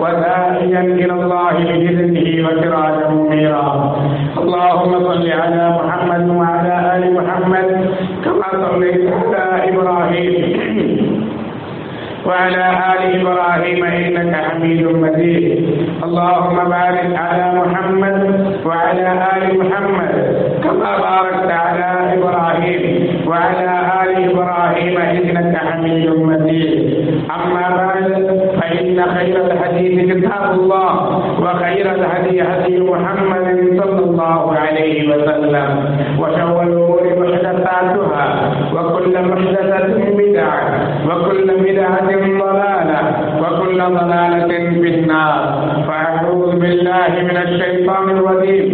وداعيا إلى الله بإذنه وسراجا منيرا. اللهم صل على محمد وعلى آل محمد كما صليت على إبراهيم. وعلى آل إبراهيم إنك حميد مجيد. اللهم بارك على محمد وعلى آل محمد كما باركت على إبراهيم. وعلى آل إبراهيم إنك حميد مجيد. أما بعد فإن خير الحديث كتاب الله وخير الهدي هدي محمد صلى الله عليه وسلم. وشر الأمور محدثاتها وكل محدثة بدعة وكل بدعة ضلالة وكل ضلالة في النار. فأعوذ بالله من الشيطان الرجيم.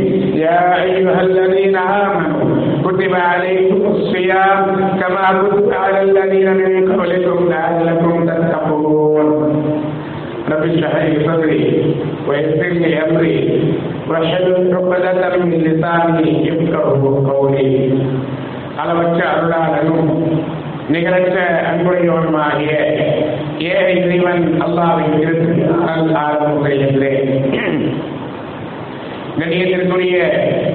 يا أيها الذين آمنوا كتب عليكم الصيام كما كتب على الذين من قبلكم لعلكم تتقون رب اشرح لي صدري ويسر لي أمري واحلل عقدة من لساني يفقه قولي அளவற்ற அருளாளனும் நிகழற்ற அன்புடையவனுமாகிய ஏழை இறைவன் அல்லாவின் திருத்தினால் ஆரம்புகிறேன் கண்ணியத்திற்குரிய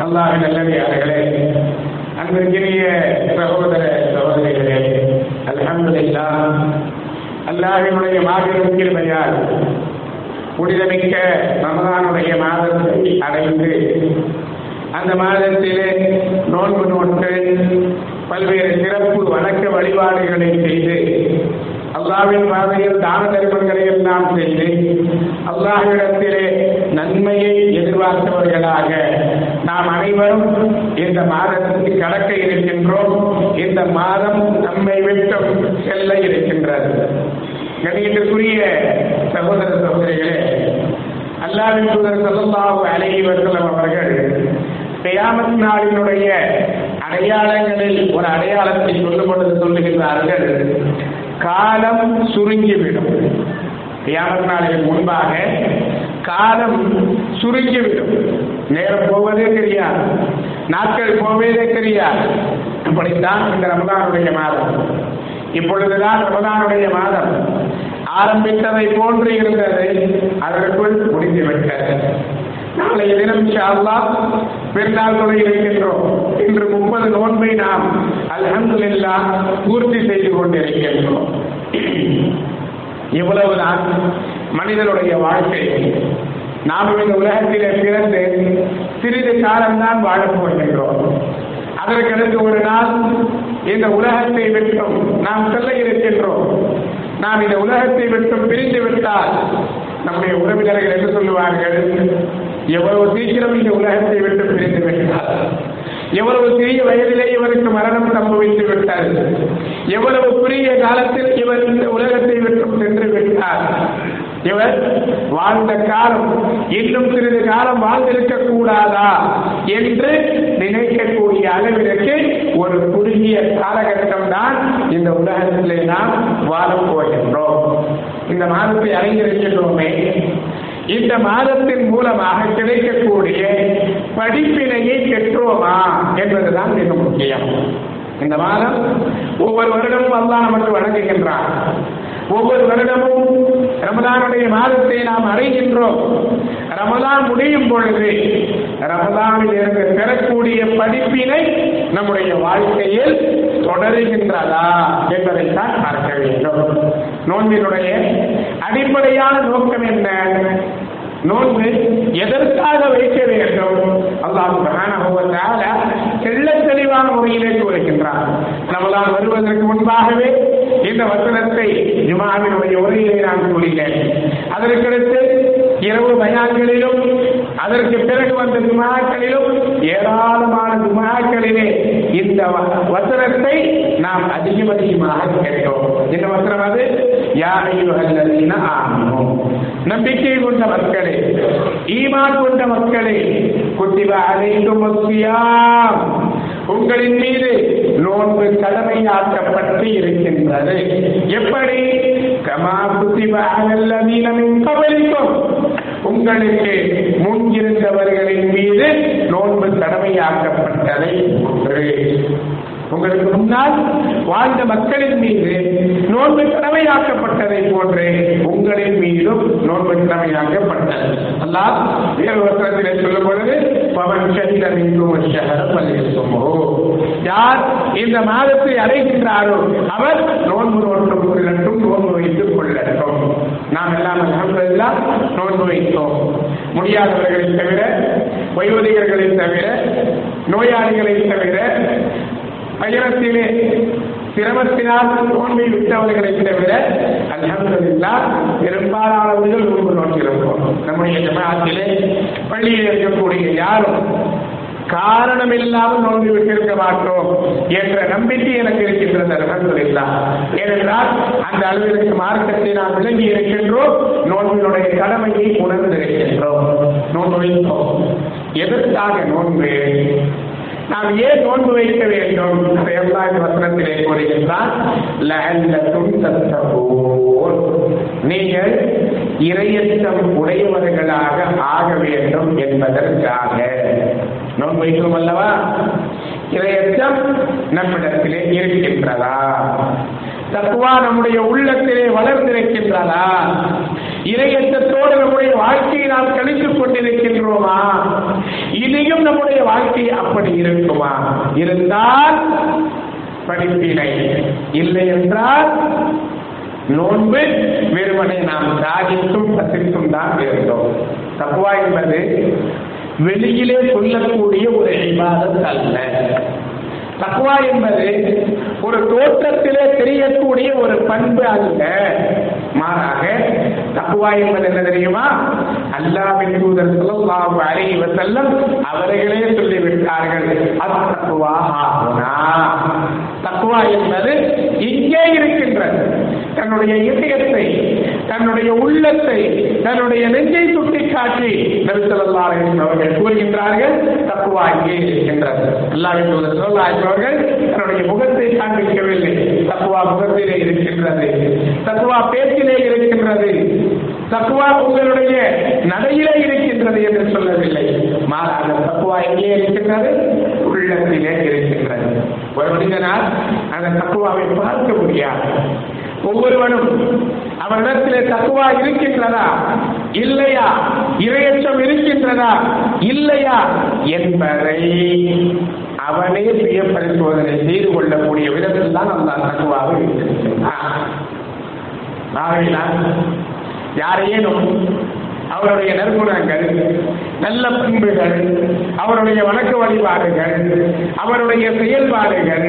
அல்லாவின் நல்லடியார்களே அன்பிற்கினிய சகோதர சகோதரிகளே அல்ஹம்துலில்லா அல்லாஹினுடைய மாபெரும் கிருமையால் புனிதமிக்க ரமதானுடைய மாதத்தை அடைந்து அந்த மாதத்திலே நோன்பு நோட்டு பல்வேறு சிறப்பு வணக்க வழிபாடுகளை செய்து அல்லாவின் பாதையில் தான தர்மங்களை எல்லாம் செய்து அல்லாஹிடத்திலே நன்மையை எதிர்பார்த்தவர்களாக நாம் அனைவரும் இந்த மாதத்துக்கு கடக்க இருக்கின்றோம். இந்த மாதம் நம்மை விட்டும் செல்ல இருக்கின்றது. கணியத்துக்குரிய சகோதர சகோதரிகளே அல்லாவின் தூதர் சல்லாஹு அலஹி வசலம் அவர்கள் கியாமத் நாளினுடைய அடையாளங்களில் ஒரு அடையாளத்தை சொல்லும் பொழுது சொல்லுகின்றார்கள் காலம் சுருங்கிவிடும். கியாமத் நாளின் முன்பாக காலம் சுருங்கிவிடும். நேரம் போவதே தெரியாது. நாட்கள் போவதே தெரியாது. அப்படித்தான் இந்த ரமதானுடைய மாதம். இப்பொழுதுதான் ரமதானுடைய மாதம். ஆரம்பித்ததை போன்று இருந்தது. அதற்குள் முடிந்துவிட்டது. நாளைய தினம் அல்லா பெருநாள் தொலை இருக்கின்றோம். இன்று முப்பது நோன்பை நாம் அல்ஹம்துல்லா பூர்த்தி செய்து கொண்டிருக்கின்றோம். இவ்வளவுதான் மனிதனுடைய வாழ்க்கை. நாம் இந்த உலகத்திலே பிறந்து சிறிது காலம்தான் வாழப் போகின்றோம். அதற்கடுத்து ஒரு நாள் இந்த உலகத்தை விட்டும் நாம் செல்ல இருக்கின்றோம் நாம் இந்த உலகத்தை விட்டும் பிரிந்து விட்டால் நம்முடைய உறவினர்கள் என்று சொல்லுவார்கள்? எவ்வளவு சீக்கிரம் இந்த உலகத்தை விட்டு பிரிந்து விட்டார். எவ்வளவு சிறிய வயதிலே இவருக்கு மரணம் சம்பவித்து விட்டார். எவ்வளவு குறுகிய காலத்தில் இவர் இந்த உலகத்தை விட்டு சென்று விட்டார். இவர் வாழ்ந்த காலம் இன்னும் சிறிது காலம் வாழ்ந்திருக்க கூடாதா என்று நினைக்கக்கூடிய அளவிற்கு ஒரு குறுகிய காலகட்டம் தான் இந்த உலகத்திலே நாம் வாழப் போகின்றோம். இந்த மாதத்தை அறிந்திருக்கின்றோமே இந்த மாதத்தின் மூலமாக கிடைக்கக்கூடிய படிப்பினையை பெற்றோமா என்பதுதான் மிக முக்கியம். இந்த மாதம் ஒவ்வொரு வருடமும் அல்லா நமக்கு வழங்குகின்றான். ஒவ்வொரு வருடமும் ரமதானுடைய மாதத்தை நாம் அறிகின்றோம் ரமதான் முடியும் பொழுது ரமதானில் இருந்து பெறக்கூடிய படிப்பினை நம்முடைய வாழ்க்கையில் தொடருகின்றதா என்பதைத்தான் பார்க்க வேண்டும். நோன்பினுடைய அடிப்படையான நோக்கம் என்ன? நோன்பு எதற்காக வைக்க வேண்டும்? அல்லாஹ் தெள்ள தெளிவான முறையிலே கூறுகின்றார் ரமலான் வருவதற்கு முன்பாகவே இந்த வசனத்தை ஜுமாவினுடைய உரையிலே நான் கூறினேன் அதற்கடுத்து இரவு பயான்களிலும் அதற்கு பிறகு வந்த ஜுமாக்களிலும் ஏராளமான ஜுமாக்களிலே இந்த வசனத்தை நாம் அதிகம் அதிகமாக கேட்டோம். இந்த வசனம் அது? யாரையும் ஆகணும் நம்பிக்கை கொண்ட மக்களே ஈமான் கொண்ட மக்களே குத்திவ அனைத்தும் உங்களின் மீது நோன்பு கடமையாக்கப்பட்டு இருக்கின்றது. எப்படி? கமா குத்திவ அனல்லதீனமின் கவலிக்கும் உங்களுக்கு முன் இருந்தவர்களின் மீது நோன்பு கடமையாக்கப்பட்டதை போன்று உங்களுக்கு முன்னால் வாழ்ந்த மக்களின் மீது நோன்பு கடமையாக்கப்பட்டதை போன்றே உங்களின் மீதும் நோன்பு கடமையாக்கப்பட்டது. அல்லாஹ் வேறு வசனத்திலே சொல்லும் பொழுது பவன் ஷஹித மீண்டும் ஷஹர யார் இந்த மாதத்தை அடைகின்றாரோ அவர் நோன்பு நோட்டம் கொள்ளட்டும் நோன்பு வைத்துக் கொள்ளட்டும். நாம் எல்லாம் அலமதுல்லா நோன்பு வைத்தோம். முடியாதவர்களை தவிர வயோதிகர்களை தவிர நோயாளிகளை தவிர பயணத்திலே சிரமத்தினால் நோன்பை விட்டவர்களை தவிர அல்ஹம்துலில்லா பெரும்பாலானவர்கள் நோன்பு நோக்கியிருப்போம் நம்முடைய ஜமாத்திலே பள்ளியில் இருக்கக்கூடிய யாரும் காரணம் இல்லாமல் நோன்பு விட்டிருக்க மாட்டோம் என்ற நம்பிக்கை எனக்கு இருக்கின்றது அல்ஹம்துலில்லா. ஏனென்றால் அந்த அளவிற்கு மார்க்கத்தை நாம் விளங்கி இருக்கின்றோம் நோன்பினுடைய கடமையை உணர்ந்திருக்கின்றோம். நோன்பு வைத்தோம் எதற்காக நோன்பு? நாம் ஏன் நோன்பு வைக்க வேண்டும்? அதையெல்லாம் வசனத்திலே கூறுகின்றார் நீங்கள் இரையச்சம் உடையவர்களாக ஆக வேண்டும் என்பதற்காக. நோன்பு வைக்கிறோம் அல்லவா? இரையச்சம் நம்மிடத்திலே இருக்கின்றதா? தக்குவா நம்முடைய உள்ளத்திலே வளர்ந்திருக்கின்றதா? இரையச்சத்தோடு நம்முடைய வாழ்க்கையை நாம் கழித்துக் கொண்டிருக்கின்றோமா? இனியும் நம்முடைய வாழ்க்கை அப்படி இருக்குமா? இருந்தால் படிப்பினை இல்லை என்றால் நோன்பு வெறுமனை நாம் தாகித்தும் பசித்தும் தான் இருந்தோம். தக்குவா என்பது வெளியிலே சொல்லக்கூடிய ஒரு இபாதத் அல்ல. தக்குவா என்பது ஒரு தோற்றத்திலே தெரியக்கூடிய ஒரு பண்பு அல்ல. மாறாக தக்குவா என்பது என்ன தெரியுமா? அல்லாவின் தூதர் ஸல்லல்லாஹு அலை வஸல்லம் அவர்களே சொல்லிவிட்டார்கள் அத்தக்குவா ஹாஹுனா. தக்குவா என்பது இங்கே இருக்கின்றது. தன்னுடைய இதயத்தை தன்னுடைய உள்ளத்தை தன்னுடைய நெஞ்சை சுட்டி காட்டி நபி அவர்கள் கூறுகின்றார்கள் தக்குவா இங்கே இருக்கின்றது. அல்லாஹ்வின் அவர்கள் தன்னுடைய முகத்தை காண்பிக்கவில்லை. தத்துவா முகத்திலே இருக்கின்றது. தத்துவா பேச்சிலே இருக்கின்றது. தக்குவா உங்களுடைய நடையிலே இருக்கின்றது என்று சொல்லவில்லை. மாறாக தக்குவா எங்கே இருக்கின்றது? உள்ளத்திலே இருக்கின்றது. ஒரு மனிதனால் அந்த தக்குவாவை பார்க்க முடியாது. ஒவ்வொருவனும் அவனிடத்திலே தக்குவா இருக்கின்றதா? இல்லையா? இரையச்சம் இருக்கின்றதா? இல்லையா? என்பதை அவனே சுய பரிசோதனை செய்து கொள்ளக்கூடிய விதத்தில் தான் அந்த தக்குவாக இருக்கின்றான். யாரையேனும் அவருடைய நற்குணங்கள் நல்ல பண்புகள் அவருடைய வணக்க வழிபாடுகள் அவருடைய செயல்பாடுகள்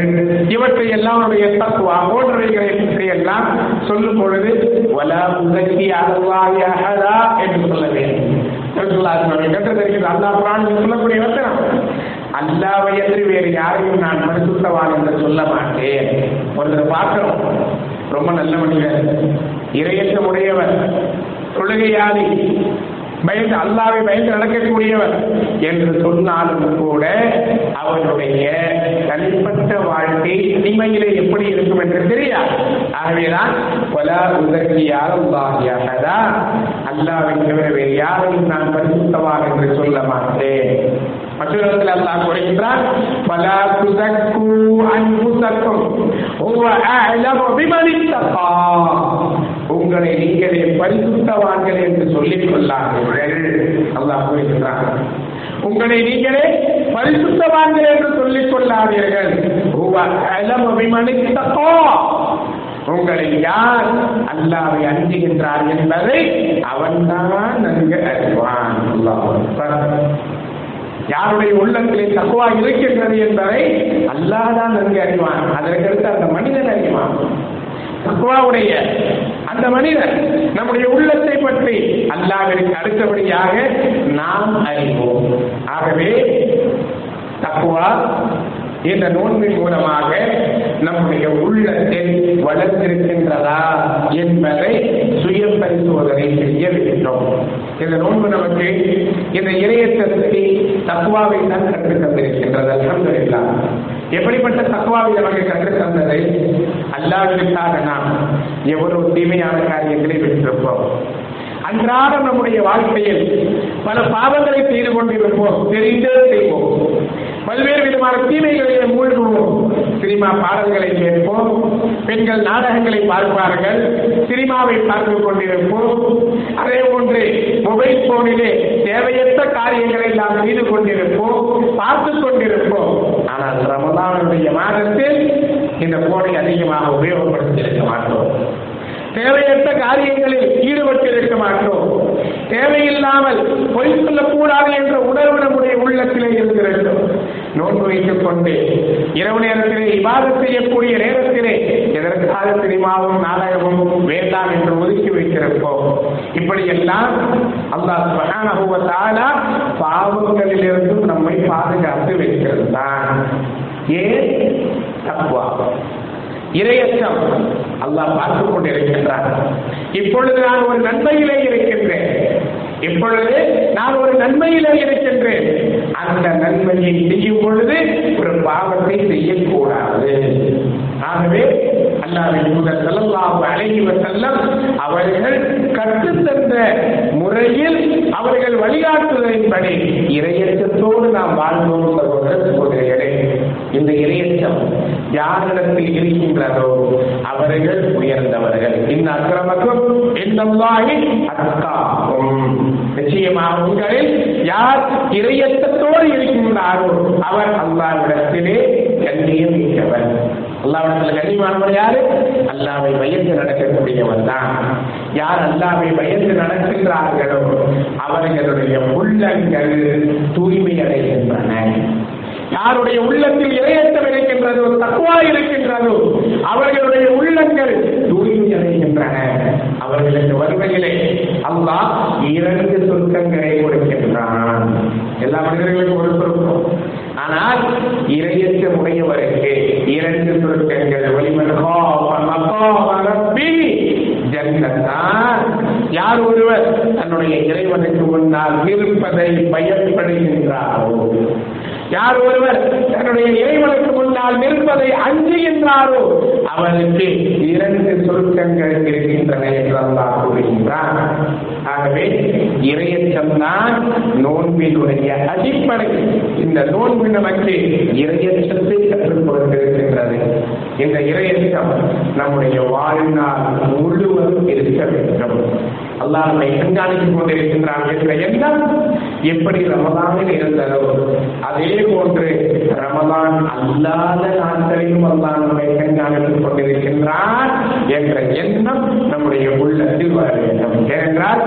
இவற்றை எல்லாம் அவருடைய தத்துவா போன்றவைகளை பற்றி எல்லாம் சொல்லும் பொழுது வல உதவி அருவாயகரா என்று சொல்ல வேண்டும். அல்லா குரான் சொல்லக்கூடிய வசனம். அல்லாவை என்று வேறு யாரையும் நான் பரிசுத்தவான் என்று சொல்ல மாட்டேன். ஒருத்தர் பார்க்கிறோம். ரொம்ப நல்ல மனிதர் இரையற்ற உடையவர் தொழுகையாளி பயந்து அல்லாவை பயந்து நடக்கக்கூடியவர் என்று சொன்னாலும் கூட அவனுடைய தனிப்பட்ட வாழ்க்கை தனிமையிலே எப்படி இருக்கும் என்று தெரியாது. ஆகவேதான் பல உதவியால் உதாகியாகதா அல்லாவை தவிர வேறு யாரையும் நான் பரிசுத்தவான் என்று சொல்ல மாட்டேன். மற்றொரு அல்லாஹ் குறைகின்றான் பல துதக்கு அன்புசக்கும் உங்களை நீங்களே பரிசுத்தவான்கள் என்று சொல்லிக் கொள்ளாதீர்கள். அல்லாஹ் கூறுகின்றான் உங்களை நீங்களே பரிசுத்தவான்கள் என்று சொல்லிக் கொள்ளாதீர்கள். உங்களை யார் அல்லாவை அஞ்சுகின்றார் என்பதை அவன்தான் நன்கு அறிவான். யாருடைய உள்ளத்திலே தக்குவா இருக்கின்றது என்பதை அல்லாதான் நன்கு அறிவான். அதற்கடுத்து அந்த மனிதன் அறிவான். தக்குவாவுடைய அந்த மனிதன் நம்முடைய உள்ளத்தை பற்றி அல்லாவிற்கு அடுத்தபடியாக நாம் அறிவோம். ஆகவே தக்குவா இந்த நோன்பின் மூலமாக நம்முடைய உள்ளத்தில் வளர்ந்திருக்கின்றதா என்பதை சுய பரிசோதனை செய்ய வேண்டும். இந்த நோன்பு நமக்கு இந்த இணையத்தை தக்குவாவை தான் கற்று தந்திருக்கின்றது. அல்ஹம்துலில்லாஹ். எப்படிப்பட்ட தக்குவாவை நமக்கு கற்று தந்ததை அல்லாவிட்டாக நாம் எவ்வளவு தீமையான காரியங்களை விட்டிருப்போம். அன்றாடம் நம்முடைய வாழ்க்கையில் பல பாவங்களை செய்து கொண்டிருப்போம் தெரிந்தே செய்வோம். பல்வேறு விதமான தீமைகளிலே மூழ்குவோம். சினிமா பாடல்களை கேட்போம். பெண்கள் நாடகங்களை பார்ப்பார்கள். சினிமாவை பார்த்து கொண்டிருப்போம். அதே போன்று மொபைல் போனிலே தேவையற்ற காரியங்களை நாம் செய்து கொண்டிருப்போம் பார்த்து கொண்டிருப்போம். ஆனால் ரமதானுடைய மாதத்தில் இந்த போனை அதிகமாக உபயோகப்படுத்தியிருக்க மாட்டோம். தேவையற்ற காரியங்களில் ஈடுபட்டிருக்க மாட்டோம். தேவையில்லாமல் பொய் சொல்லக்கூடாது என்ற உணர்வு நம்முடைய உள்ளத்திலே இருக்கிறது. நோன்பு வைத்துக் கொண்டு இரவு நேரத்திலே இபாதம் செய்யக்கூடிய நேரத்திலே எதற்காக சினிமாவும் நாடகமும் வேண்டாம் என்று ஒதுக்கி வைத்திருப்போம். இப்படியெல்லாம் அல்லாஹ் சுப்ஹானஹு பாவங்களிலிருந்தும் நம்மை பாதுகாத்து வைத்திருந்தான். ஏன்? தப்புவா இரையச்சம். அல்லாஹ் பார்த்துக் கொண்டிருக்கின்றான். இப்பொழுது நான் ஒரு நன்மையிலே இருக்கின்றேன். இப்பொழுது நான் ஒரு நன்மையில் இருக்கின்றேன் அந்த நன்மையை செய்யும் பொழுது ஒரு பாவத்தை செய்யக்கூடாது. ஆகவே அல்லாவின் முதல் செல்லல்லாஹு அலைஹி அவர்கள் கற்றுத்தந்த முறையில் அவர்கள் வழிகாட்டுதலின்படி இரையச்சத்தோடு நாம் வாழ்ந்தோம் சகோதர சகோதரிகளே இந்த இரையச்சம் யாரிடத்தில் இருக்கின்றதோ அவர்கள் உயர்ந்தவர்கள். இந்த அக்கிரமக்கும் இந்த அக்காவும் நிச்சயமாக உங்களில் யார் இரையச்சத்தோடு இருக்கின்றாரோ அவர் அல்லாவிடத்திலே கண்ணியம் மிக்கவர். அல்லாவிடத்தில் கண்ணியமானவர் யாரு? அல்லாவை பயந்து நடக்கக்கூடியவர் தான். யார் அல்லாவை பயந்து நடக்கின்றார்களோ அவர்களுடைய உள்ளங்கள் தூய்மை அடைகின்றன யாருடைய உள்ளத்தில் இரையற்றம் இருக்கின்றதோ தக்குவா இருக்கின்றதோ அவர்களுடைய உள்ளங்கள் தூய்மை அடைகின்றன அவர்களுக்கு வறுமையிலே அல்லாஹ் இரண்டு சொர்க்கங்களை கொடுக்கின்றான் எல்லா மனிதர்களுக்கும் ஒரு சொர்க்கம். ஆனால் இரையற்ற உடையவருக்கு இரண்டு சொர்க்கங்கள் வலிமன் ஜன்னத்தான். யார் ஒருவர் தன்னுடைய இறைவனுக்கு முன்னால் இருப்பதை பயப்படுகின்றாரோ? யார் ஒருவர் தன்னுடைய இறைவனுக்கு முன்னால் நிற்பதை அஞ்சுகின்றாரோ? அவருக்கு இரண்டு சொருக்கங்கள் இருக்கின்றன என்றெல்லாம் கூறுகின்றார் ஆகவே இரையச்சம் தான் நோன்பினுடைய அடிப்படை. இந்த நோன்பு நமக்கு இரையச்சத்தை கற்றுக் கொடுத்திருக்கின்றது. இந்த இரையச்சம் நம்முடைய வாழ்நாள் முழுவதும் இருக்க வேண்டும். அல்லாஹ் நம்மை கண்காணித்துக் கொண்டிருக்கின்றான் என்ற எண்ணம் எப்படி ரமதானில் இருந்ததோ அதே போன்று ரமதான் அல்லாத நாட்களிலும் அல்லாஹ் நம்மை கண்காணித்துக் கொண்டிருக்கின்றான் என்ற எண்ணம் நம்முடைய உள்ளத்தில் வர வேண்டும் ஏனென்றால்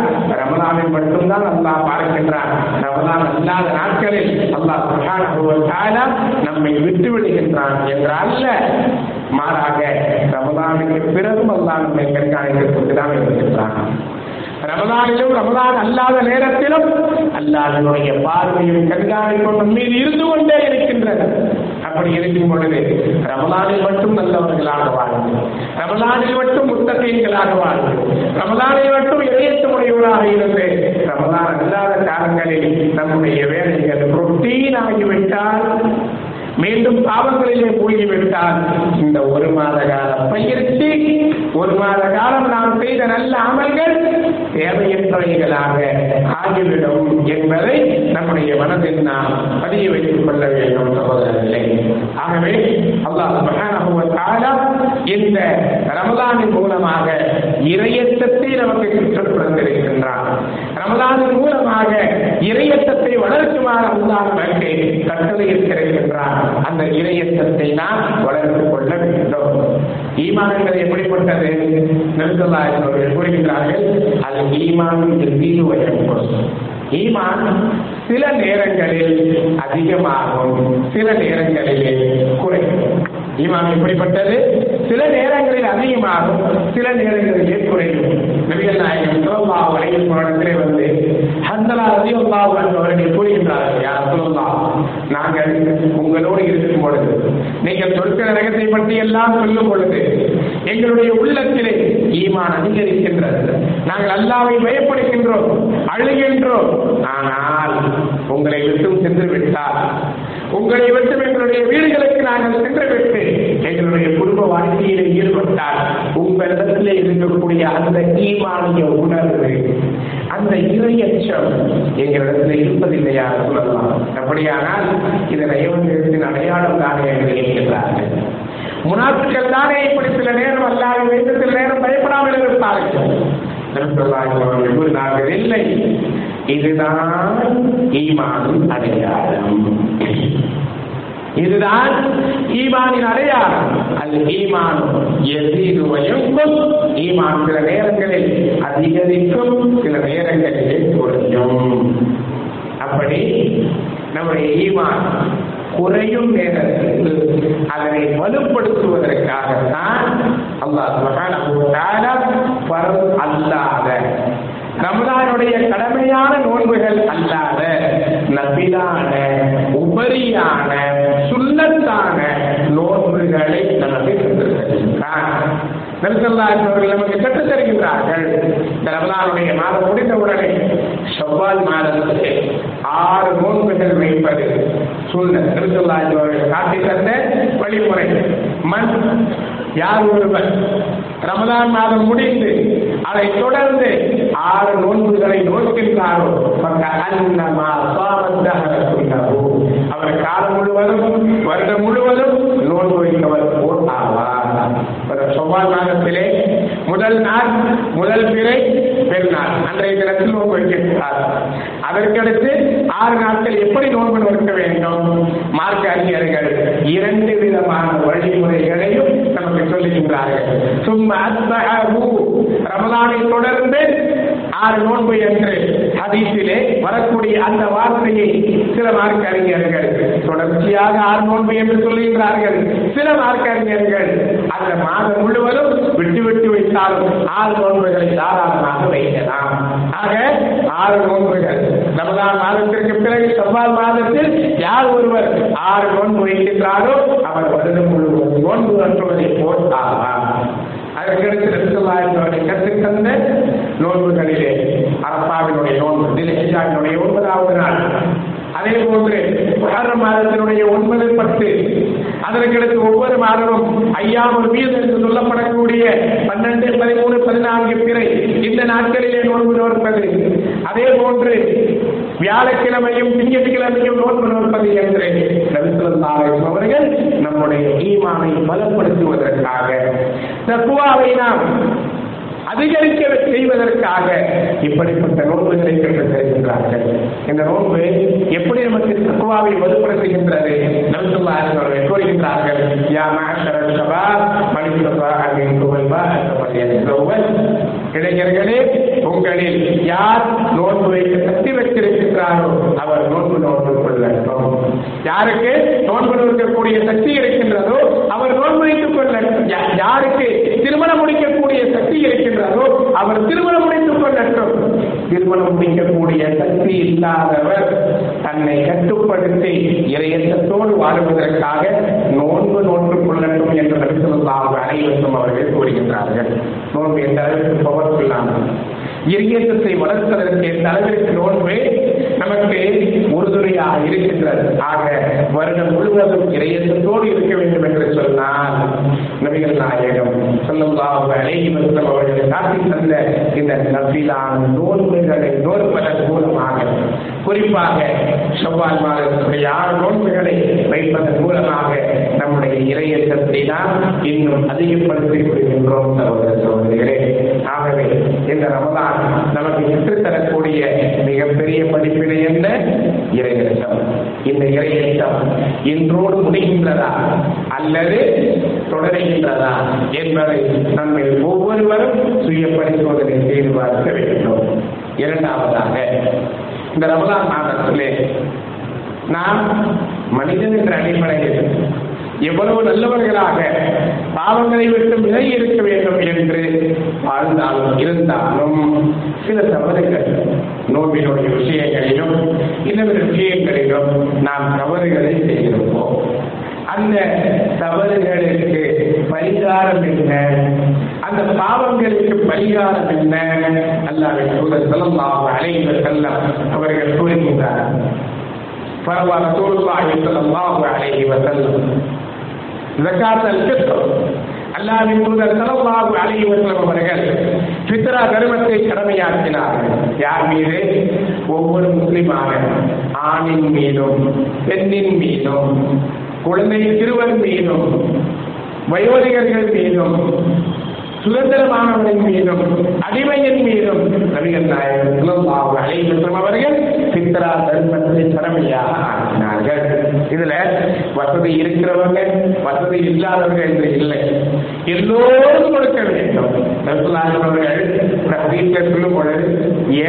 ரமதானில் மட்டும்தான் அல்லாஹ் பார்க்கின்றான். ரமதான் அல்லாத நாட்களில் அல்லாஹ் சுகான நம்மை விட்டு விடுகின்றான் என்றால் மாறாக ரமதானுக்கு பிறகும் அல்லாஹ் நம்மை கண்காணித்துக் கொண்டுதான் இருக்கின்றான். ரமதானிலும் ரமதான் அல்லாத நேரத்திலும் அல்லாஹனுடைய பார்வையும் கண்காணிப்பும் நம் மீது இருந்து கொண்டே இருக்கின்றன அப்படி இருக்கும் பொழுது ரமலானில் மட்டும் நல்லவர்களாக வாழ்ந்து ரமலானில் மட்டும் முத்தகைகளாக வாழ்ந்து ரமலானில் மட்டும் இறையற்ற முறையோராக இருந்து ரமலான் அல்லாத காலங்களில் நம்முடைய வேலைகள் ரொட்டீன் ஆகிவிட்டால் மீண்டும் பாவங்களிலே மூழ்கிவிட்டால் இந்த ஒரு மாத கால பயிற்சி ஒரு மாத காலம் நாம் செய்த நல்ல அமல்கள் தேவையற்றவைகளாக ஆகிவிடும் என்பதை நம்முடைய மனதில் நாம் பதிய வைத்துக் கொள்ள வேண்டும் சகோதரர்களே. ஆகவே அல்லாஹ் சுப்ஹானஹு இந்த ரமலானின் மூலமாக இறையச்சத்தை நமக்கு கற்றுக் கொடுத்திருக்கின்றான் ரமலானின் மூலமாக இறையச்சத்தை வளர்க்குமாறு அல்லாஹ் நமக்கு கட்டளை அந்த இறையச்சத்தை நாம் வளர்த்துக் கொள்ள வேண்டும். ஈமான்கள் எப்படிப்பட்டது நெருக்கலாய் அவர்கள் கூறுகின்றார்கள். அது ஈமான் மீது வைக்கப்படும் ஈமான் சில நேரங்களில் அதிகமாகும் சில நேரங்களிலே குறையும். ஈமான் எப்படிப்பட்டது? சில நேரங்களில் அதிகமாகும் சில நேரங்களிலே குறையும். நபிகள் நாயகம் சோபா அலைஹி வந்து ஹந்தலா ரலியல்லாஹு அன்ஹு அவர்கள் கூறுகின்றார்கள் யார் சொல்லலாம் நாங்கள் உங்களோடு இருக்கும் பொழுது நீங்கள் சொற்கிற ரகத்தை பற்றி எல்லாம் சொல்லும் பொழுது எங்களுடைய உள்ளத்திலே ஈமான் அதிகரிக்கின்றது நாங்கள் அல்லாவை பயப்படுகின்றோம். அழுகின்றோம். ஆனால் உங்களை விட்டும் சென்று விட்டால் உங்களை விட்டு எங்களுடைய வீடுகளுக்கு நாங்கள் சென்று விட்டு எங்களுடைய குடும்ப வாழ்க்கையில ஈடுபட்டால் உங்களிடத்தில் இருக்கக்கூடிய அந்த ஈமானிய உணர்வு அந்த இறையச்சம் எங்களிடத்தில் இருப்பதில்லையா சொல்லலாம். அப்படியானால் இது நயவந்திரத்தின் அடையாளம் தானே என்று கேட்கிறார்கள் முனாஃபிக்கள் தானே இப்படி சில நேரம் அல்லாத வேண்டும் சில நேரம் பயப்படாமல் இருப்பார்கள். நபிசல்லாஹு கூறினார்கள் இல்லை இதுதான் ஈமானின் அடையாளம். இதுதான் ஈமானின் அடையாளம். அது ஈமான் எதீது வயங்கும் ஈமான் சில நேரங்களில் அதிகரிக்கும் சில நேரங்களிலே குறையும். அப்படி நம்முடைய ஈமான் குறையும் நேரத்தில் அதனை வலுப்படுத்துவதற்காகத்தான் அல்லாஹ் சுப்ஹானஹு அல்லாத ரமலானுடைய கடமையான நோன்புகள் அல்லாத நபிலான உபரியான சுண்ணத்தான நோன்புகளை நமக்கு தந்திருக்கிறார். நெல்சல்லாஜ் நமக்கு கற்றுத் தருகின்றார்கள். இந்த ரமலானுடைய மாதம் முடிந்தவுடனே செவ்வால் மாதத்திலே ஆறு நோன்புகள் வைப்பது சூழ்நிலை நெல்சல்லாஜ் காட்டி தந்த வழிமுறை. மண் யார் ஒருவர் ரமதான் மாதம் முடிந்து அதை தொடர்ந்து ஆறு நோன்புகளை நோக்கின்றாரோ அவர் காலம் முழுவதும் வருடம் முழுவதும் நோன்பு வைத்தவர் போல் ஆவார். செவ்வாய் மாதத்திலே முதல் நாள் முதல் பிறை பெருநாள். அன்றைய தினத்தில் நோன்பு வைக்கின்றார் அதற்கடுத்து ஆறு நாட்கள் எப்படி நோன்பு நோக்க வேண்டும்? மார்க்க அறிஞர்கள் இரண்டு விதமான வழிமுறைகளையும் சொல்லுகின்றார்கள். சும்மா ரமலானை தொடர்ந்து ஆறு நோன்பு என்று ஹதீஸிலே வரக்கூடிய அந்த வார்த்தையை சில மார்க்க அறிஞர்கள் தொடர்ச்சியாக ஆறு நோன்பு என்று சொல்லுகின்றார்கள் சில மார்க்க அறிஞர்கள் அந்த மாதம் முழுவதும் விட்டு விட்டு வைத்தாலும் ஆறு நோன்புகளை தாராளமாக வைக்கலாம். ஆக ஆறு நோன்புகள் ரமதான் மாதத்திற்கு பிறகு செவ்வாய் மாதத்தில் யார் ஒருவர் ஆறு நோன்பு வைக்கின்றாரோ அவர் வருடம் முழுவதும் நோன்பு அன்றுவதை போல் அதற்கடுத்து ரசூலுல்லாஹி கற்றுத் தந்த நோன்புகளிலே அரபாவினுடைய நோன்பு தில்ஹிஜாவினுடைய ஒன்பதாவது நாள். அதே போன்று முஹர்ரம் மாதத்தினுடைய ஒன்பது பத்து அதற்கடுத்து ஒவ்வொரு மாதமும் ஐயாமல் மீது என்று சொல்லப்படக்கூடிய பன்னெண்டு பதிமூணு பதினான்கு பிறை இந்த நாட்களிலே நோன்பு நோற்பது. அதே போன்று வியாழக்கிழமையும் திங்கட்கிழமையும் நோன்பு நோற்பது என்று நபிசுல்லாஹ் அவர்கள் நம்முடைய ஈமானை பலப்படுத்துவதற்காக. தக்குவாவை நாம் அதிகரிக்க செய்வதற்காக இப்படிப்பட்ட நோன்புகளை பெற்றுத் தருகின்றார்கள். இந்த நோன்பு எப்படி நமக்கு தக்குவாவை வலுப்படுத்துகின்றது? நபிசுல்லாஹ் அவர்கள் கூறுகின்றார்கள் யா மாஷர ஷபாப் மனிதபா அமின் குவல்பா இளைஞர்களே உங்களில் யார் நோன்பு வைக்க சக்தி வைத்திருக்கின்றாரோ அவர் நோன்பு நோன்பு கொள்ளட்டும். யாருக்கு நோன்பு நோக்கக்கூடிய சக்தி இருக்கின்றதோ அவர் நோன்பு வைத்துக் கொள்ளட்டும். யாருக்கு திருமணம் முடிக்கக்கூடிய சக்தி இருக்கின்றாரோ அவர் திருமணம் முடித்துக் கொள்ளட்டும் திருமணம் முடிக்கக்கூடிய சக்தி இல்லாதவர் தன்னை கட்டுப்படுத்தி இறையற்றத்தோடு வாழுவதற்காக நோன்பு நோன்பு கொள்ளட்டும் என்று நபிசல்லாஹு அனைவருக்கும் அவர்கள் கூறுகின்றார்கள். நோன்பு எந்த அளவிற்கு பவர்ஃபுல்லானது இறையத்தை வளர்ப்பதற்கு எந்த அளவிற்கு நோன்பு நமக்கு உறுதுணையாக இருக்கின்றது ஆக வருடம் முழுவதும் இறையத்தோடு இருக்க வேண்டும் என்று சொன்னால் நபிகள் நாயகம் சொல்லுல்லாஹு அலைஹி வஸல்லம் அவர்கள் காட்டி தந்த இந்த நபிலான நோன்புகளை நோற்பதன் மூலமாக குறிப்பாக செவ்வாய் மாதத்துடைய ஆறு நோன்புகளை வைப்பதன் மூலமாக நம்முடைய இறையற்றத்தை தான் இன்னும் அதிகப்படுத்திக் கொள்கின்றோம் சகோதர சகோதரிகளே. ஆகவே இந்த ரமதான் நமக்கு கற்றுத்தரக்கூடிய மிகப்பெரிய படிப்பினை என்ன? இறையற்றம் இந்த இறையற்றம் இன்றோடு முடிகின்றதா? அல்லது தொடர்கின்றதா? என்பதை நம்ம ஒவ்வொருவரும் சுய பரிசோதனை செய்து பார்க்க வேண்டும். இரண்டாவதாக இந்த ரமலான் மாதத்திலே நாம் மனிதன் என்ற அடிப்படையில் எவ்வளவு நல்லவர்களாக பாவங்களை விட்டு விலகி இருக்க வேண்டும் என்று வாழ்ந்தாலும் இருந்தாலும் சில தவறுகள் நோம்பினுடைய விஷயங்களிலும் இன்னொரு விஷயங்களிலும் நாம் தவறுகளை செய்திருப்போம். அந்த தவறுகளுக்கு பரிகாரம் என்ன? அந்த பாவங்களுக்கு பரிகாரம் என்ன? அல்லாவின் தூதர் ஸல்லல்லாஹு அலைஹி வஸல்லம் அவர்கள் கூறுகின்றார். பரவாயில்ல ரசூலுல்லாஹி ஸல்லல்லாஹு அலைஹி வஸல்லம். ஜகாத் அல்-ஃபித்ர் தூதர் ஸல்லல்லாஹு அலைஹி வஸல்லம் அவர்கள் பித்ரா தர்மத்தை கடமையாக்கினார்கள் யார் மீது? ஒவ்வொரு முஸ்லிமான ஆணின் மீதும் பெண்ணின் மீதும் குழந்தை சிறுவன் மீதும் வயோதிகர்கள் மீதும் சுதந்திரமானவரின் மீதும் அடிமையின் மீதும் நபிகள் நாயகர் ஸல்லல்லாஹு அலைஹி அவர்கள் பித்ரா தர்மத்தை கடமையாக ஆக்கினார்கள். இதுல வசதி இருக்கிறவங்க வசதி இல்லாதவங்க என்று இல்லை. எல்லோரும் கொடுக்க வேண்டும். ரசூலுல்லாஹி அவர்கள் ஒரு சொல்லும் பொழுது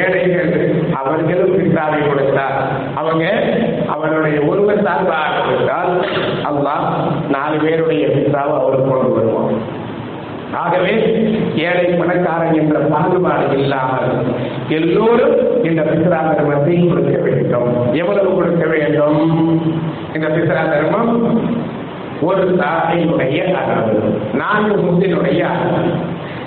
ஏழைகள் அவர்களும் பித்ராவை கொடுத்தார். அவங்க அவருடைய ஒருவர் சார்பாக கொடுத்தால் அல்லாஹ் நாலு பேருடைய பித்ராவை அவருக்கு கொண்டு வருவான். ஆகவே ஏழை பணக்காரன் என்ற பாகுபாடு இல்லாமல் எல்லோரும் இந்த பித்ரா தர்மத்தை கொடுக்க வேண்டும். எவ்வளவு கொடுக்க வேண்டும்? இந்த பித்ரா தர்மம் ஒரு தாயினுடைய அளவு நான்கு முந்தினுடைய அளவு.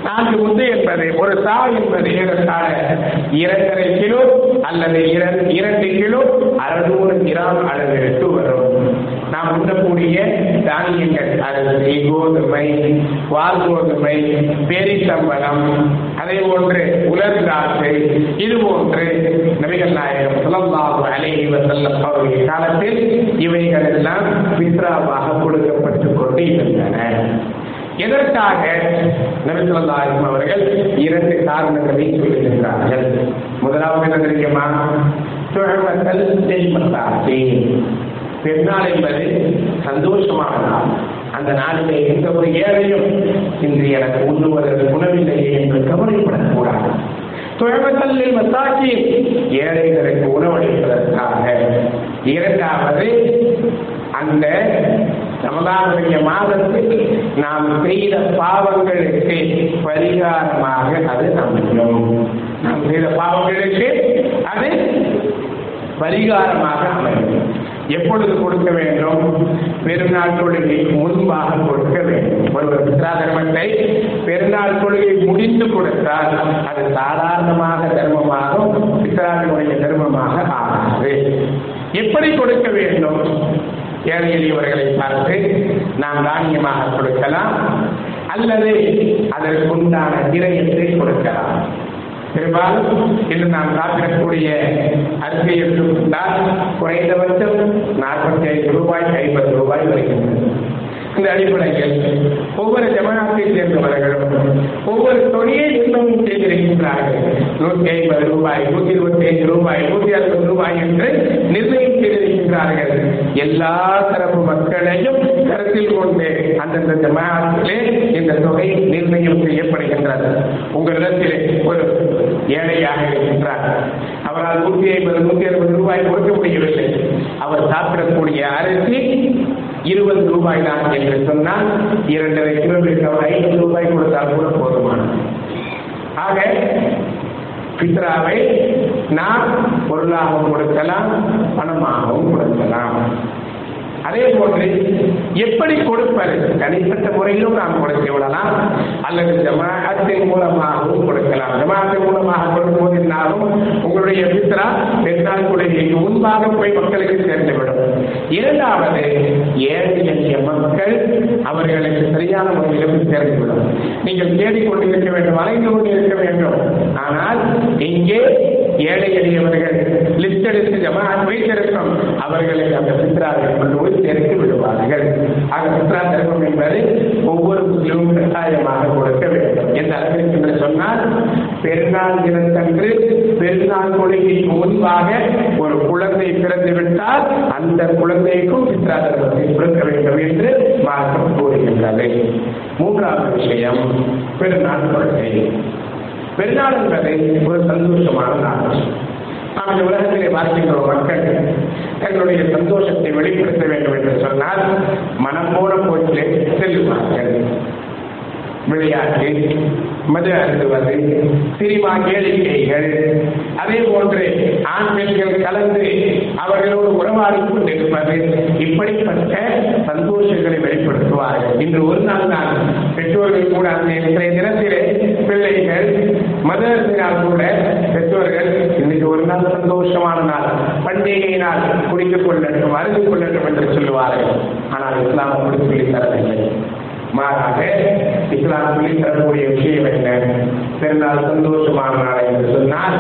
நான்கு முந்து என்பது ஒரு சா என்பது ஏறத்தாழ இரண்டரை கிலோ அல்லது இரண்- இரண்டு கிலோ அறுநூறு கிராம் அளவிற்கு வரும். நாம் உண்ணக்கூடிய தானியங்கள் அரிசி கோதுமை வால் கோதுமை பேரித்தம்பரம் அதே போன்று உலர் திராட்சை இது போன்று நபிகள் நாயகம் ஸல்லல்லாஹு அலைஹி வஸல்லம் அவருடைய காலத்தில் இவைகள் எல்லாம் பித்ராவாக கொடுக்கப்பட்டு கொண்டு இருந்தன எதற்காக நபிசுல்லாஹிம் அவர்கள் இரண்டு காரணங்களை சொல்லுகின்றார்கள் முதலாவது என்ன தெரியுமா? துழமக்கள் செய்மத்தாசி பெருநாள் என்பது சந்தோஷமான நாள் அந்த நாளிலே எந்த ஒரு ஏழையும் இன்று எனக்கு உண்ணுவதற்கு உணவில்லையே என்று கவலைப்படக்கூடாது. துழமக்கல்லில் மத்தாக்கி ஏழைகளுக்கு உணவளிப்பதற்காக. இரண்டாவது அந்த ரமதானுடைய மாதத்தில் நாம் செய்த பாவங்களுக்கு பரிகாரமாக அது அமையும். நாம் செய்த பாவங்களுக்கு அது பரிகாரமாக அமையும். எப்பொழுது கொடுக்க வேண்டும்? பெருநாள் தொழுகை முன்பாக கொடுக்க வேண்டும். ஒருவர் பித்ரா தர்மத்தை பெருநாள் தொழுகை முடிந்து கொடுத்தால் அது சாதாரணமாக தர்மமாகும் பித்ராவினுடைய தர்மமாக ஆகாது. எப்படி கொடுக்க வேண்டும்? ஏழை எளியவர்களை பார்த்து நாம் தானியமாக கொடுக்கலாம். அல்லது அதற்குண்டான கிரயத்தை கொடுக்கலாம். பெரும்பாலும் இன்று நாம் சாப்பிடக்கூடிய அரிசி எடுத்துக்கொண்டால் குறைந்தபட்சம் நாற்பத்தி ஐந்து ரூபாய் ஐம்பது ரூபாய் வருகின்றது. இந்த அடிப்படையில் ஒவ்வொரு ஜமாத்தை சேர்ந்தவர்களும் ஒவ்வொரு தொழிலை நிர்ணயம் செய்திருக்கின்றார்கள். நூற்றி ஐம்பது ரூபாய் நூற்றி இருபத்தி ஐந்து ரூபாய் நூற்றி அறுபது ரூபாய் என்று நிர்ணயம் செய்திருக்கின்றார்கள். எல்லா தரப்பு மக்களையும் கருத்தில் கொண்டு அந்தந்த ஜமாத்திலே இந்த தொகை நிர்ணயம் செய்யப்படுகின்றது. உங்களிடத்தில் ஒரு ஏழையாக இருக்கின்றார் அவரால் நூற்றி ஐம்பது நூற்றி அறுபது ரூபாய் கொடுக்க முடியவில்லை. அவர் சாப்பிடக்கூடிய அரிசி இருபது ரூபாய் தான் என்று சொன்னால் இரண்டரை கிலோமீட்டர் அவர் ஐந்து ரூபாய் கொடுத்தால் கூட போதுமானது. ஆக பித்ராவை நாம் பொருளாகவும் கொடுக்கலாம் பணமாகவும் கொடுக்கலாம். அதே போன்று எப்படி கொடுப்பது? தனிப்பட்ட முறையிலும் நாம் கொடுத்து விடலாம். அல்லது ஜமாஅத்தின் மூலமாகவும் கொடுக்கலாம். ஜமாஅத்தின் மூலமாக கொடுக்கும்போது என்னாலும் உங்களுடைய மித்ரா பெருநாள் கொள்கைக்கு முன்பாக போய் மக்களுக்கு சேர்ந்துவிடும். இரண்டாவது ஏழை எளிய மக்கள் அவர்களுக்கு சரியான முறையில் சேர்ந்துவிடும். நீங்கள் தேடிக்கொண்டிருக்க வேண்டும் அலைந்து கொண்டு இருக்க வேண்டும். ஆனால் இங்கே ஏழை எளியவர்கள் லிஸ்ட் எடுத்து ஜமாஅத் வைத்திருக்கும். அவர்களுக்கு அந்த பித்ராவை கொண்டு போய் விடுவார்கள் ஆக சுற்றுலா தர்மம் என்பது ஒவ்வொரு முஸ்லிமும் கட்டாயமாக கொடுக்க வேண்டும். எந்த அளவிற்கு என்று சொன்னால் பெருநாள் தினத்தன்று பெருநாள் கொள்கைக்கு முன்பாக ஒரு குழந்தை பிறந்து விட்டால் அந்த குழந்தைக்கும் சுற்றுலா தர்மத்தை கொடுக்க வேண்டும் என்று மார்க்கம் கூறுகின்றது. மூன்றாவது விஷயம் பெருநாள் கொள்கை. பெருநாள் என்பது ஒரு சந்தோஷமான நாள். நாம் இந்த உலகத்திலே பார்க்கின்றோம் மக்கள் தங்களுடைய சந்தோஷத்தை வெளிப்படுத்த வேண்டும் என்று சொன்னால் மனம் போன போக்கிலே செல்லுவார்கள். விளையாட்டு மது அருந்துவது சினிமா கேளிக்கைகள் அதே போன்று ஆண் பெண்கள் கலந்து அவர்களோடு உறவாடி கொண்டிருப்பது இப்படிப்பட்ட சந்தோஷங்களை வெளிப்படுத்துவார்கள். இன்று ஒரு நாள் தான் பெற்றோர்கள் கூட அந்த இன்றைய தினத்திலே பிள்ளைகள் மதத்தினால் கூட பெற்றோர்கள் இன்னைக்கு ஒரு நாள் சந்தோஷமான நாள். பண்டிகை நாள் குடித்துக் கொள்ளட்டும் அருந்து கொள்ளட்டும் என்று சொல்லுவார்கள். ஆனால் இஸ்லாம் அப்படி சொல்லித் தரவில்லை மாறாக இஸ்லாம் சொல்லித் தரக்கூடிய விஷயம் என்ன? பிறந்தால் சந்தோஷமான நாள் என்று சொன்னால்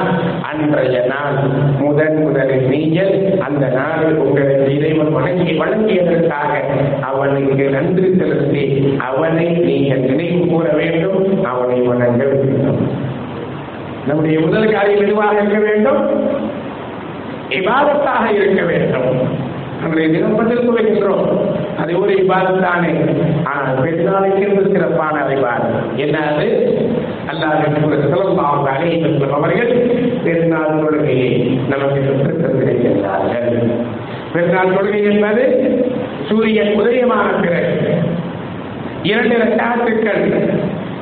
அன்றைய நாள் முதன் முதலில் நீங்கள் அந்த நாளில் உங்களுக்கு இறைவன் வணங்கி வழங்கியதற்காக அவனுக்கு நன்றி செலுத்தி அவனை நீங்கள் நினைவு கூற வேண்டும் அவனை வணங்க வேண்டும். நம்முடைய முதல் காரியம் எதுவாக இருக்க வேண்டும்? இவாதத்தாக இருக்க வேண்டும். நம்முடைய தினம் பதில் துவைக்கின்றோம் அது ஒரு இபாதத்தானே ஆனால் பெருநாளைக்கு சிறப்பான இபாதம் என்ன அது அல்லாஹ் அவர்கள் பெருநாள் தொழுகையை நமக்கு தந்திருக்கின்றார்கள். பெருநாள் தொழுகை என்பது சூரியன் உதயமான பிறகு இரண்டு ரக்காத்துக்கள்.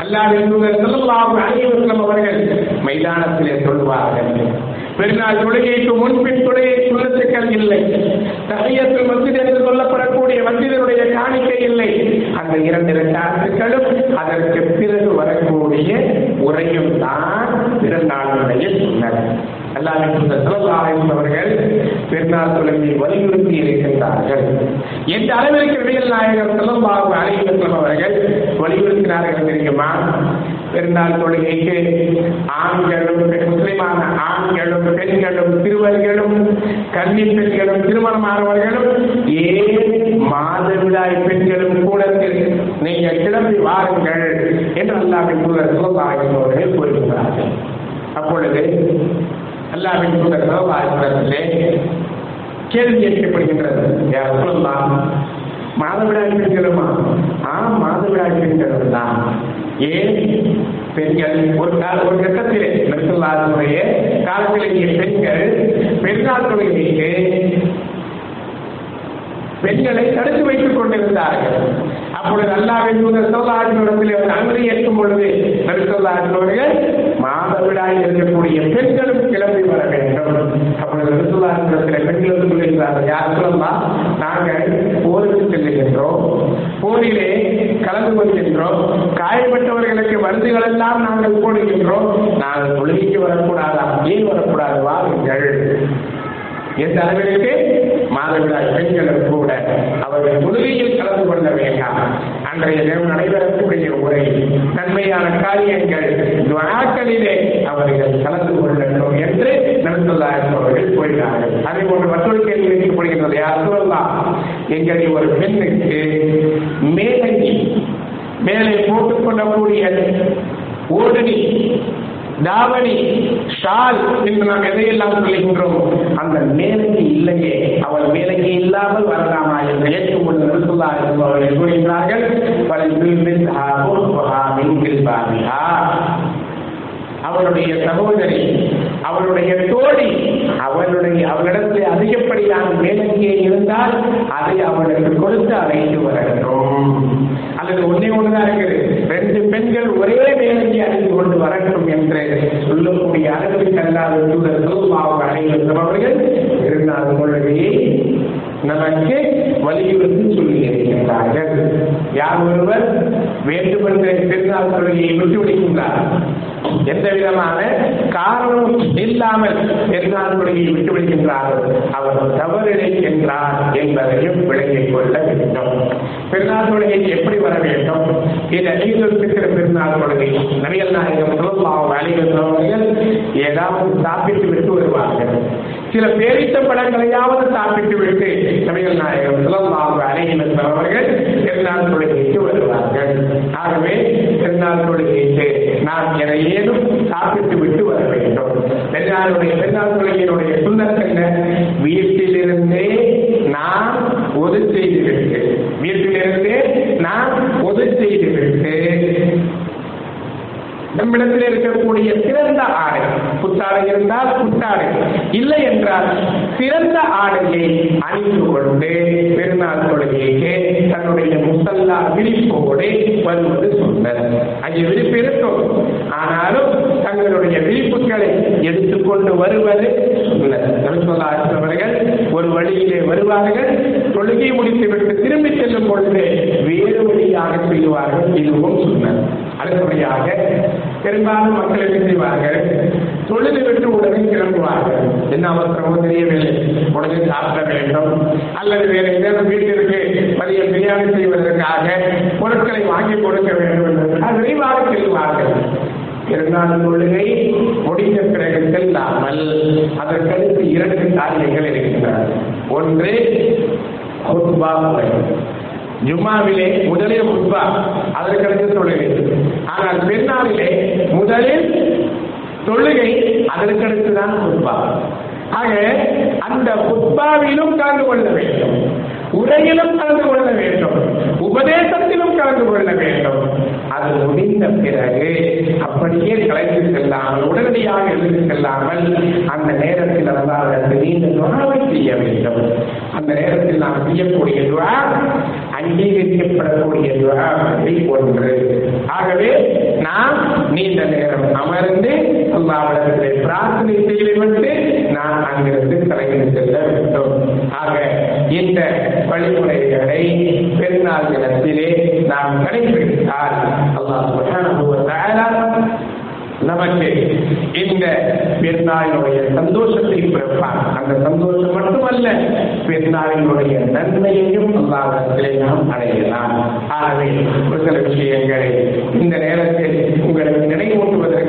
அல்லாஹ் செல்லும் செல்லல்லாஹு அலைஹி அவர்கள் மைதானத்திலே சொல்வார்கள் பெருநாள் தொழுகைக்கு முன்பின் தொழுகை சுண்ணத்துக்கள் இல்லை. தகையத்தில் மஸ்ஜித் என்று சொல்லப்படக்கூடிய மஸ்ஜிதனுடைய காணிக்கை இல்லை. அந்த இரண்டு ரக்காத்துக்களும் அதற்கு பிறகு வரக்கூடிய உரையும் தான் பிறநாளுடைய சுண்ணத். அல்லாவின் தூதர் ஸல்லல்லாஹு அவர்கள் பெருநாள் தொழுகையை வலியுறுத்தி இருக்கின்றார்கள். எந்த அளவிற்கு நபிகள் நாயகர் ஸல்லல்லாஹு அலைஹி அவர்கள் வலியுறுத்தினார்கள் தெரியுமா? பெருநாள் தொழுகைக்கு ஆண்களும் முஸ்லிமான ஆண்களும் பெண்களும் சிறுவர்களும் கல்வி பெண்களும் திருமணமானவர்களும் ஏன் மாதவிடாய் பெண்களும் கூடத்தில் நீங்கள் கிளம்பி வாருங்கள் என்று அல்லாவின் தூதர் ஸல்லல்லாஹு அவர்கள் கூறுகிறார்கள் அப்பொழுது அல்லாவின் தூதர் ஸல்லல்லாஹு கேள்வி கேட்கப்படுகின்றது யார் சொல்லலாம் மாதவிடாய் பெண்களுமா? ஆ மாதவிடாய் பெண்களும் தான் ஏன் பெண்கள் ஒரு கால ஒரு கட்டத்திலே நெருக்கல்லாதனுடைய காலத்திலேயே பெண்கள் பெருநாள் தொழுகைக்கு பெண்களை தடுத்து வைத்துக் கொண்டிருந்தார்கள். அப்பொழுது அல்லாவின் தூதர் சொல்லாற்றினிடத்தில் அவர் அனுமதி ஏற்கும் பொழுது நபிசல்லாஜினவர்கள் மாதவிடாய் இருக்கக்கூடிய பெண்களும் கிளம்பி வர வேண்டும். அப்பொழுது நபிசல்லாஜினிடத்தில் பெண்களும் சொல்லுகிறார்கள் யார் சொல்லலாம் நாங்கள் போருக்கு செல்லுகின்றோம். போரிலே கலந்து கொள்கின்றோம். காயப்பட்டவர்களுக்கு மருந்துகள் எல்லாம் நாங்கள் போடுகின்றோம். நாங்கள் தொழுகைக்கு வரக்கூடாதா? ஏன் வரக்கூடாது? வாருங்கள் எந்த அளவிற்கு மாதவிடாய் பெண்களும் கூட அவர்கள் தொழுகையில் கலந்து கொள்ள வேண்டாம். அன்றைய தினம் நடைபெறக்கூடிய உரை நன்மையான காரியங்கள் துவாக்களிலே அவர்கள் கலந்து கொள்ளட்டும் என்று நடத்துள்ளார்கள் அவர்கள் கூறினார்கள். அதே போன்று மற்றொரு கேள்வி வைக்கப்படுகின்றது யார் சொல்லலாம் எங்களை ஒரு பெண்ணுக்கு மேலங்கி மேலே போட்டுக்கொள்ளக்கூடிய ஓடுனி தாவணி ஷால் என்று நாம் எதையெல்லாம் சொல்லுகின்றோம் அந்த மேலங்கி இல்லையே அவள் மேலங்கி இல்லாமல் வரலாமா என்று ஏற்றுக்கொண்டு நிறுத்துள்ளா என்று அவர்கள் கூறுகிறார்கள் அவளுடைய சகோதரி அவளுடைய தோழி அவளுடைய அவளிடத்தில் அதிகப்படியான மேலங்கியே இருந்தால் அதை அவளுக்கு கொடுத்து அழைத்து வரட்டும். அல்லது ஒன்னே ஒன்றுதான் இருக்குது. ரெண்டு பெண்கள் ஒரே வேலையை அறிந்து கொண்டு வரட்டும் என்று சொல்லக்கூடிய அளவுக்கு அல்லாத தூதர் சொல்லுவாங்க அனைவரும் அவர்கள் இருந்தால் கொள்கையை நமக்கு வலியுறுத்தி சொல்லி இருக்கின்றார்கள். யார் ஒருவர் வேண்டுமென்ற பெருநாள் கொள்கையை விட்டு விடுகின்றார்? எந்த விதமான காரணம் இல்லாமல் பெருநாள் தொழிலை விட்டு அவர் அவர் என்றார் என்பதையும் விளங்கிக் கொள்ள வேண்டும். பெருநாள் தொழுகை எப்படி வர வேண்டும்? இதை அழிந்திருக்கிற பெருநாள் தொழுகை நபிகள் நாயகம் சொல்லலாம் வேலைகள் ஏதாவது சாப்பிட்டு விட்டு வருவார்கள். சில பேரித்த படங்களையாவது சாப்பிட்டு விட்டு நபிகள் நாயகம் சொல்லலாம் அலைகள் அவர்கள் பெருநாள் தொழுகைக்கு வருவார்கள். ஆகவே பெருநாள் தொழுகைக்கு நாம் எதையேனும் சாப்பிட்டு விட்டு வர வேண்டும். பெருநாளுடைய பெருநாள் தொழுகையினுடைய சுந்தரத்தை வீட்டிலிருந்தே நாம் ஒது செய்து விட்டு வீட்டிலிருந்து நாம் பொது செய்துவிட்டு நம்மிடத்தில் இருக்கக்கூடிய சிறந்த ஆடை புத்தாடை இருந்தால் புத்தாடை இல்லை என்றால் சிறந்த ஆடையை அணிந்து கொண்டு பெருநாள் தொழுகைக்கு தன்னுடைய முசல்லா விழிப்போடு வருவது சொன்னது. அங்கே விழிப்பு இருக்கும். ஆனாலும் தங்களுடைய விழிப்புகளை எடுத்துக்கொண்டு வருவது அவர்கள் ஒரு வழியிலே வருவார்கள். தொழுகை முடித்துவிட்டு திரும்பி செல்லும் பொழுது வேறு வழியாக செய்வார்கள். இதுவும் சொன்னார் அடுத்தபடியாக பெரும்பாலும் மக்கள் என்ன செய்வார்கள்? தொழுது விட்டு உடனே கிளம்புவார்கள். என்ன அவசரமோ தெரியவில்லை. உடனே சாப்பிட வேண்டும். அல்லது வேறு ஏதாவது வீட்டிற்கு பதிய பிரியாணி செய்வதற்காக பொருட்களை வாங்கி கொடுக்க வேண்டும் என்று விரைவாக செல்வார்கள். பெருநாள் தொழுகை முடிந்த பிறகு செல்லாமல் அதற்கடுத்து இரண்டு காரியங்கள் இருக்கின்றன. ஒன்று ஹுத்பா முறை ஜும்மாவிலே முதலே ஹுத்பா அதற்கடுத்து தொழுகை. ஆனால் பெருநாளிலே முதலில் தொழுகை அதற்கடுத்து தான் ஹுத்பா. ஆக அந்த ஹுத்பாவிலும் கலந்து கொள்ள வேண்டும். உரையிலும் கலந்து கொள்ள வேண்டும். உபதேசத்திலும் கலந்து கொள்ள வேண்டும். அது முடிந்த பிறகு அப்படியே கலைந்து செல்லாமல் உடனடியாக எழுந்து செல்லாமல் அந்த நேரத்தில் அல்லாத நீண்ட துணாவை செய்ய வேண்டும். அந்த நேரத்தில் நாம் செய்யக்கூடிய துவா அங்கீகரிக்கப்படக்கூடிய துவா ஒன்று. ஆகவே நாம் நீண்ட நேரம் அமர்ந்து அல்லாவிடத்திலே பிரார்த்தனை செய்துவிட்டு நாம் அங்கிருந்து கலைந்து செல்ல வேண்டும். ஆக இந்த வழிமுறைகளை பெருநாள் தினத்திலே நாம் கடைபிடித்தால் அல்லாஹ் நமக்கு இந்த பெருநாளினுடைய சந்தோஷத்தை பிறப்பான். அந்த சந்தோஷம் மட்டுமல்ல பெருநாளினுடைய நன்மையையும் அல்லாவிடத்திலே நாம் அடையலாம். ஆகவே ஒரு சில விஷயங்களை இந்த நேரத்தில் உங்களுக்கு நினைவூட்டுவதற்கு